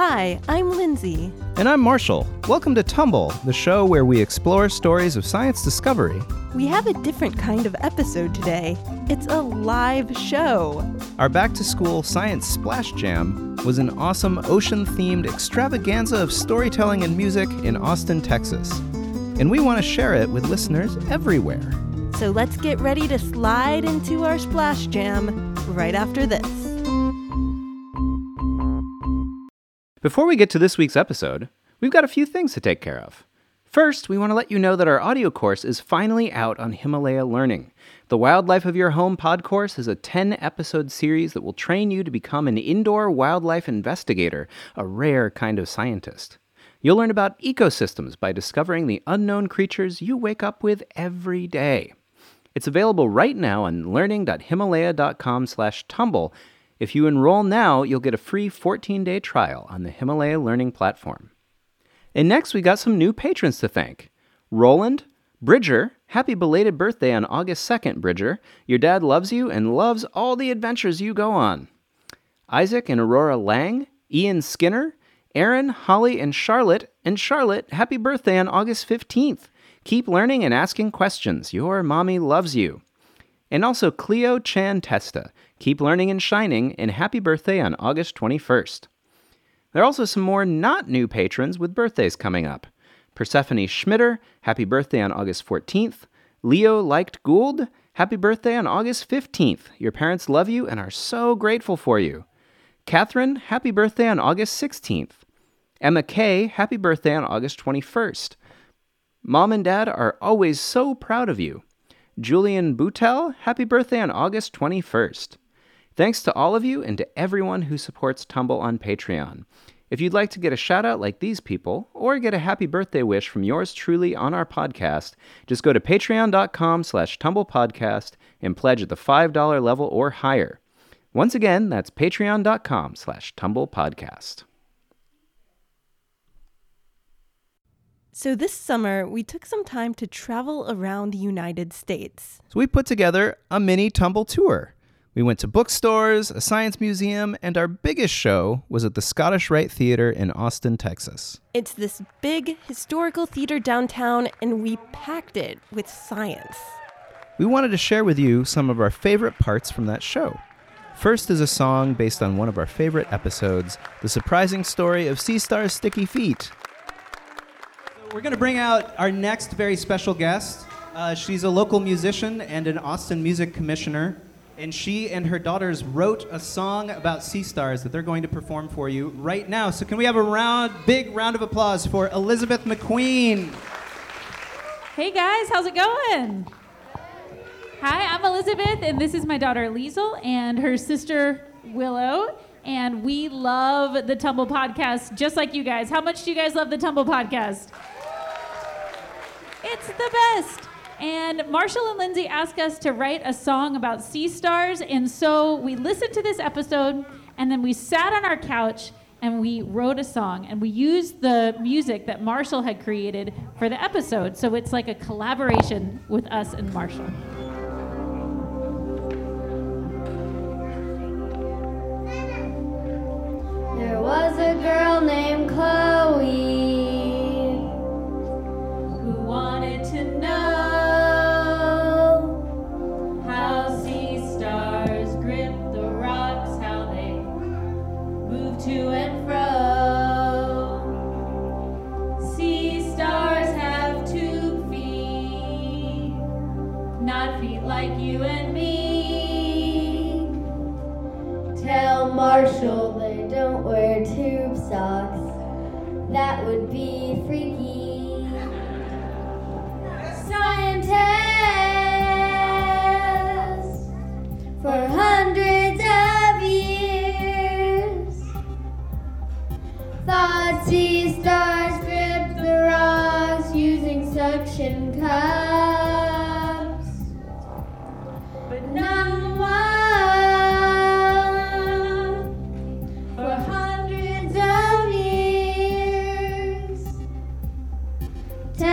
Hi, I'm Lindsay. And I'm Marshall. Welcome to Tumble, the show where we explore stories of science discovery. We have a different kind of episode today. It's a live show. Our back to school science splash jam was an awesome ocean themed extravaganza of storytelling and music in Austin, Texas. And we want to share it with listeners everywhere. So let's get ready to slide into our splash jam right after this. Before we get to this week's episode, we've got a few things to take care of. First, we want to let you know that our audio course is finally out on Himalaya Learning. The Wildlife of Your Home pod course is a 10 episode series that will train you to become an indoor wildlife investigator, a rare kind of scientist. You'll learn about ecosystems by discovering the unknown creatures you wake up with every day. It's available right now on learning.himalaya.com/tumble. If you enroll now, you'll get a free 14-day trial on the Himalaya Learning platform. And next, we got some new patrons to thank. Roland, Bridger, happy belated birthday on August 2nd, Bridger. Your dad loves you and loves all the adventures you go on. Isaac and Aurora Lang, Ian Skinner, Aaron, Holly, and Charlotte. And Charlotte, happy birthday on August 15th. Keep learning and asking questions. Your mommy loves you. And also Cleo Chan Testa. Keep learning and shining, and happy birthday on August 21st. There are also some more not new patrons with birthdays coming up. Persephone Schmitter, happy birthday on August 14th. Leo Liked Gould, happy birthday on August 15th. Your parents love you and are so grateful for you. Catherine, happy birthday on August 16th. Emma Kay, happy birthday on August 21st. Mom and Dad are always so proud of you. Julian Boutel, happy birthday on August 21st. Thanks to all of you and to everyone who supports Tumble on Patreon. If you'd like to get a shout out like these people, or get a happy birthday wish from yours truly on our podcast, just go to patreon.com slash tumblepodcast and pledge at the $5 level or higher. Once again, that's patreon.com slash tumblepodcast. So, this summer, we took some time to travel around the United States. So we put together a mini Tumble tour. We went to bookstores, a science museum, and our biggest show was at the Scottish Rite Theater in Austin, Texas. It's this big historical theater downtown, and we packed it with science. We wanted to share with you some of our favorite parts from that show. First is a song based on one of our favorite episodes, The Surprising Story of Sea Star's Sticky Feet. We're going to bring out our next very special guest. Uh, she's a local musician and an Austin Music Commissioner, and she and her daughters wrote a song about sea stars that they're going to perform for you right now. So, can we have a round, big round of applause for Elizabeth McQueen? Hey guys, how's it going? Hi, I'm Elizabeth, and this is my daughter Liesel and her sister Willow. And we love the Tumble podcast just like you guys. How much do you guys love the Tumble podcast? It's the best. And Marshall and Lindsay asked us to write a song about sea stars. And so we listened to this episode, and then we sat on our couch and we wrote a song. And we used the music that Marshall had created for the episode. So it's like a collaboration with us and Marshall. There was a girl named Chloe to and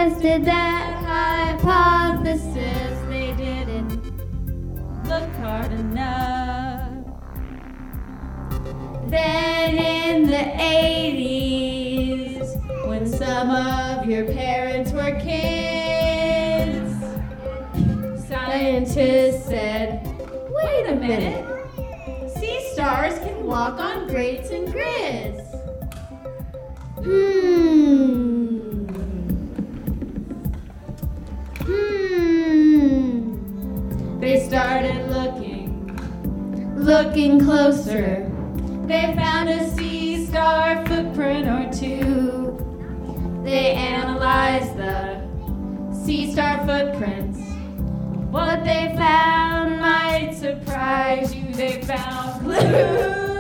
Tested that hypothesis, they didn't Look hard enough. Then in the the 80s when some of your parents were kids. Scientists said, wait a minute, sea stars can walk on grates and grids. Hmm. Looking closer. They found a sea star footprint or two. They analyzed the sea star footprints. What they found might surprise you. They found glue.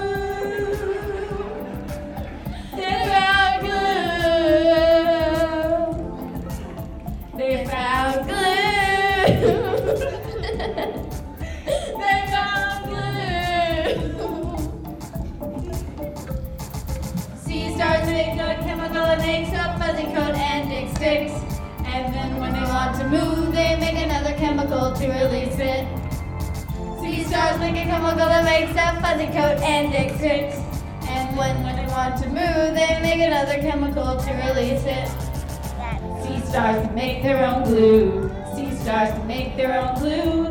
Makes a fuzzy coat and it sticks. And then when they want to move, they make another chemical to release it. Sea stars make a chemical that makes a fuzzy coat and it sticks. And when, when they want to move, they make another chemical to release it. Sea stars make their own glue. Sea stars make their own glue.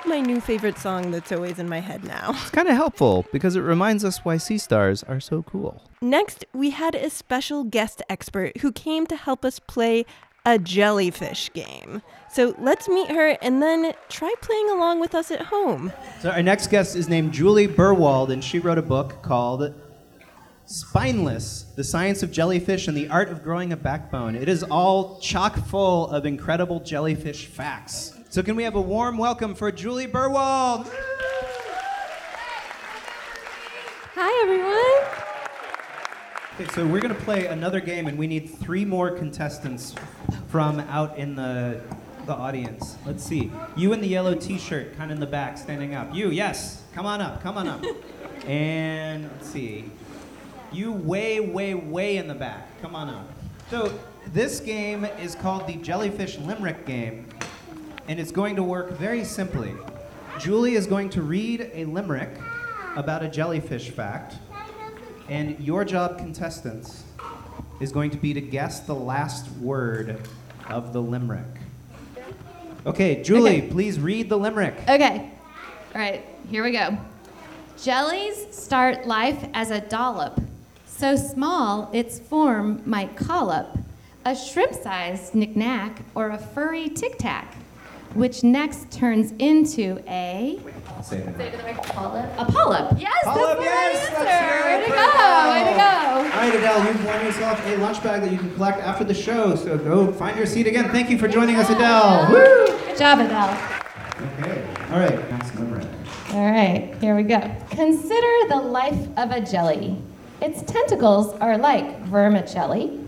Like my new favorite song that's always in my head now. It's kind of helpful because it reminds us why sea stars are so cool. Next, we had a special guest expert who came to help us play a jellyfish game. So let's meet her and then try playing along with us at home. So our next guest is named Juli Berwald, and she wrote a book called Spineless: The Science of Jellyfish and the Art of Growing a Backbone. It is all chock full of incredible jellyfish facts. So can we have a warm welcome for Juli Berwald? Hi, everyone. Okay, so we're gonna play another game, and we need three more contestants from out in the the audience. Let's see. You in the yellow T-shirt, kind of in the back, standing up. You, yes. Come on up. Come on up. and let's see. You way, way, way in the back. Come on up. So this game is called the Jellyfish Limerick game, and it's going to work very simply. Julie is going to read a limerick about a jellyfish fact. And your job, contestants, is going to be to guess the last word of the limerick. Okay, Julie, Okay. please read the limerick. Okay. All right, here we go. Jellies start life as a dollop, so small its form might call up a shrimp sized knick-knack or a furry tic tac, which next turns into a. Say it. A polyp. Yes, Polyp, that's yes, the right let's hear answer. Way to for go! Way to go! All right, Adele, you've won yourself a lunch bag that you can collect after the show, so go find your seat again. Thank you for joining us, Adele. Woo! Good job, Adele. Okay, all right, next limerick. All right, here we go. Consider the life of a jelly. Its tentacles are like vermicelli.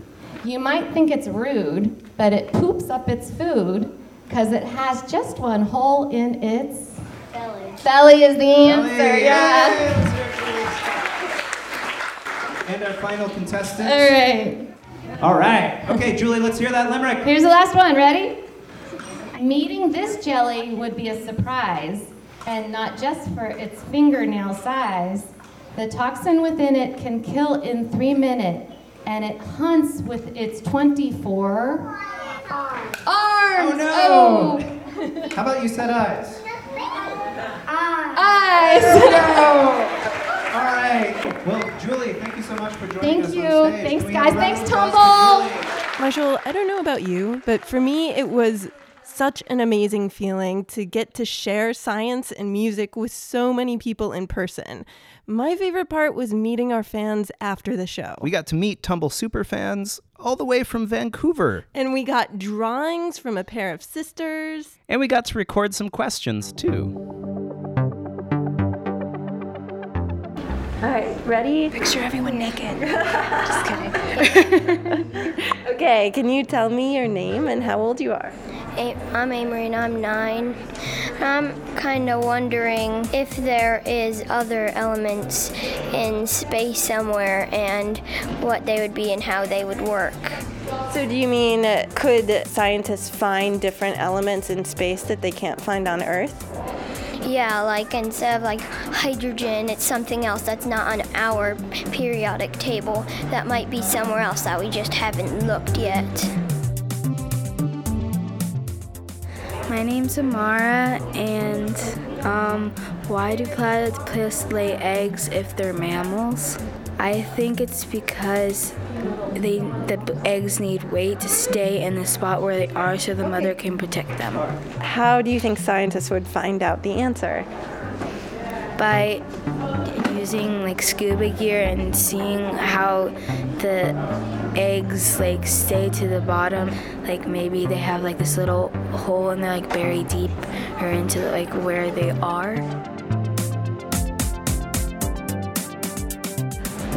You might think it's rude, but it poops up its food because it has just one hole in its Belly. belly is the answer. Ellie, Yeah. yay, let's hear it, please. And our final contestant. All right. All right. Okay, Julie, let's hear that limerick. Here's the last one. Ready? Meeting this jelly would be a surprise, and not just for its fingernail size. The toxin within it can kill in three minutes, and it hunts with its 24 arms. Oh, no. Oh. How about you said eyes? Eyes. eyes. No. All right. Well, Julie, thank you so much for joining Thank us Thank you. on stage. Thanks, Can we have guys. Thanks, of Tumble. Marshall, I don't know about you, but for me, it was such an amazing feeling to get to share science and music with so many people in person. My favorite part was meeting our fans after the show. We got to meet Tumble super fans all the way from Vancouver. and we got drawings from a pair of sisters. And we got to record some questions too. All right, ready? Picture everyone naked. Just kidding. Okay, can you tell me your name and how old you are? I'm Amery and I'm nine. I'm kind of wondering if there is other elements in space somewhere and what they would be and how they would work. So, do you mean uh, could scientists find different elements in space that they can't find on Earth? Yeah, like instead of like hydrogen, it's something else that's not on our periodic table that might be somewhere else that we just haven't looked yet. My name's Amara, and um, why do platypus lay eggs if they're mammals? I think it's because they the eggs need weight to stay in the spot where they are, so the mother can protect them. How do you think scientists would find out the answer? By using like scuba gear and seeing how the eggs like stay to the bottom, like maybe they have like this little hole and they're like buried deep or into like where they are.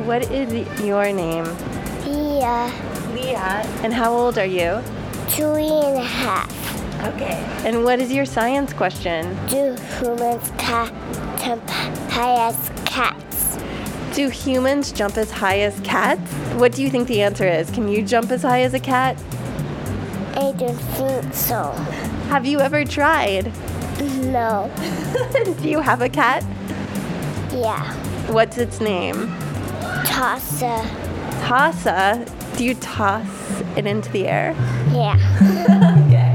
What is your name? Yeah, Leah. And how old are you? two and a half. Okay. And what is your science question? Do humans ca- jump high as cats? Do humans jump as high as cats? What do you think the answer is? Can you jump as high as a cat? I don't think so. Have you ever tried? No. do you have a cat? Yeah. What's its name? Tossa. Tassa. Do you toss it into the air? Yeah. Okay.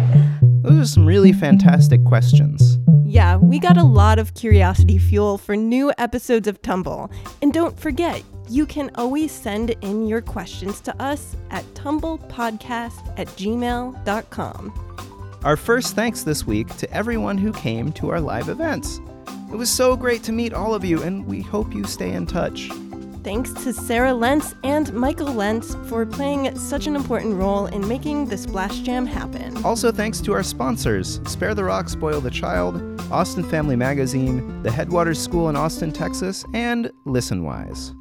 Those are some really fantastic questions. Yeah, we got a lot of curiosity fuel for new episodes of Tumble. And don't forget, you can always send in your questions to us at tumblepodcast at gmail.com. Our first thanks this week to everyone who came to our live events. It was so great to meet all of you, and we hope you stay in touch. Thanks to Sara Lentz and Michael Lentz for playing such an important role in making the Splash Jam happen. Also, thanks to our sponsors Spare the Rock, Spoil the Child, Austin Family Magazine, the Headwaters School in Austin, Texas, and ListenWise.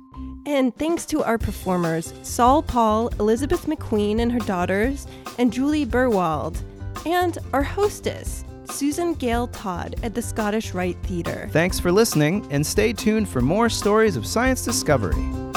And thanks to our performers, SaulPaul, Elizabeth McQueen and her daughters, and Juli Berwald, and our hostess, Susan Gale Todd at the Scottish Rite Theatre. Thanks for listening, and stay tuned for more stories of science discovery.